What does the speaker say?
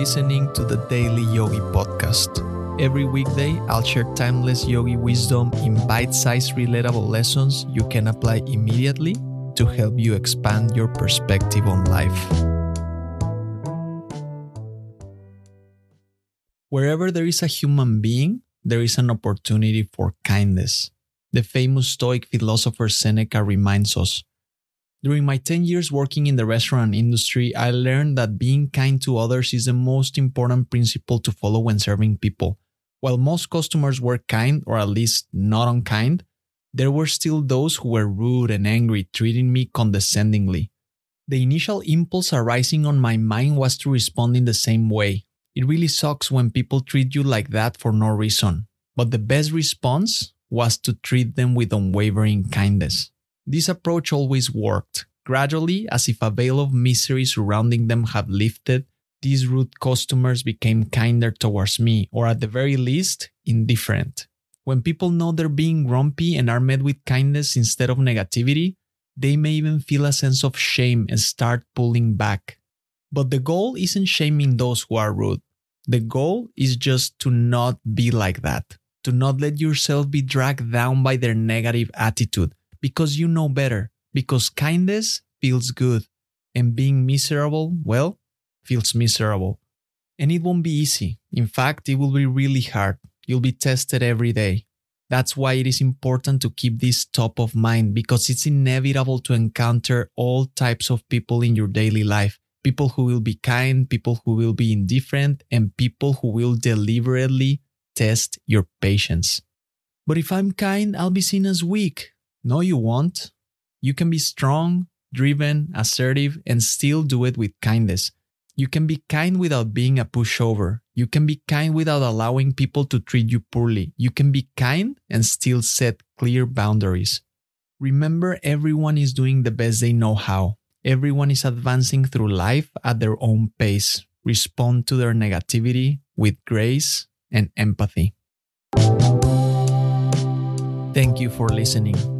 listening to the Daily Yogi Podcast. Every weekday, I'll share timeless yogi wisdom in bite sized, relatable lessons you can apply immediately to help you expand your perspective on life. Wherever there is a human being, there is an opportunity for kindness. The famous Stoic philosopher Seneca reminds us during my 10 years working in the restaurant industry, I learned that being kind to others is the most important principle to follow when serving people. While most customers were kind, or at least not unkind, there were still those who were rude and angry, treating me condescendingly. The initial impulse arising on my mind was to respond in the same way. It really sucks when people treat you like that for no reason. But the best response was to treat them with unwavering kindness. This approach always worked. Gradually, as if a veil of misery surrounding them had lifted, these rude customers became kinder towards me, or at the very least, indifferent. When people know they're being grumpy and are met with kindness instead of negativity, they may even feel a sense of shame and start pulling back. But the goal isn't shaming those who are rude. The goal is just to not be like that, to not let yourself be dragged down by their negative attitude, because you know better, because kindness feels good, and being miserable, well, feels miserable. And it won't be easy. In fact, it will be really hard. You'll be tested every day. That's why it is important to keep this top of mind because it's inevitable to encounter all types of people in your daily life. People who will be kind, people who will be indifferent, and people who will deliberately test your patience. But if I'm kind, I'll be seen as weak. No, you won't. You can be strong, driven, assertive, and still do it with kindness. You can be kind without being a pushover. You can be kind without allowing people to treat you poorly. You can be kind and still set clear boundaries. Remember, everyone is doing the best they know how. Everyone is advancing through life at their own pace. Respond to their negativity with grace and empathy. Thank you for listening.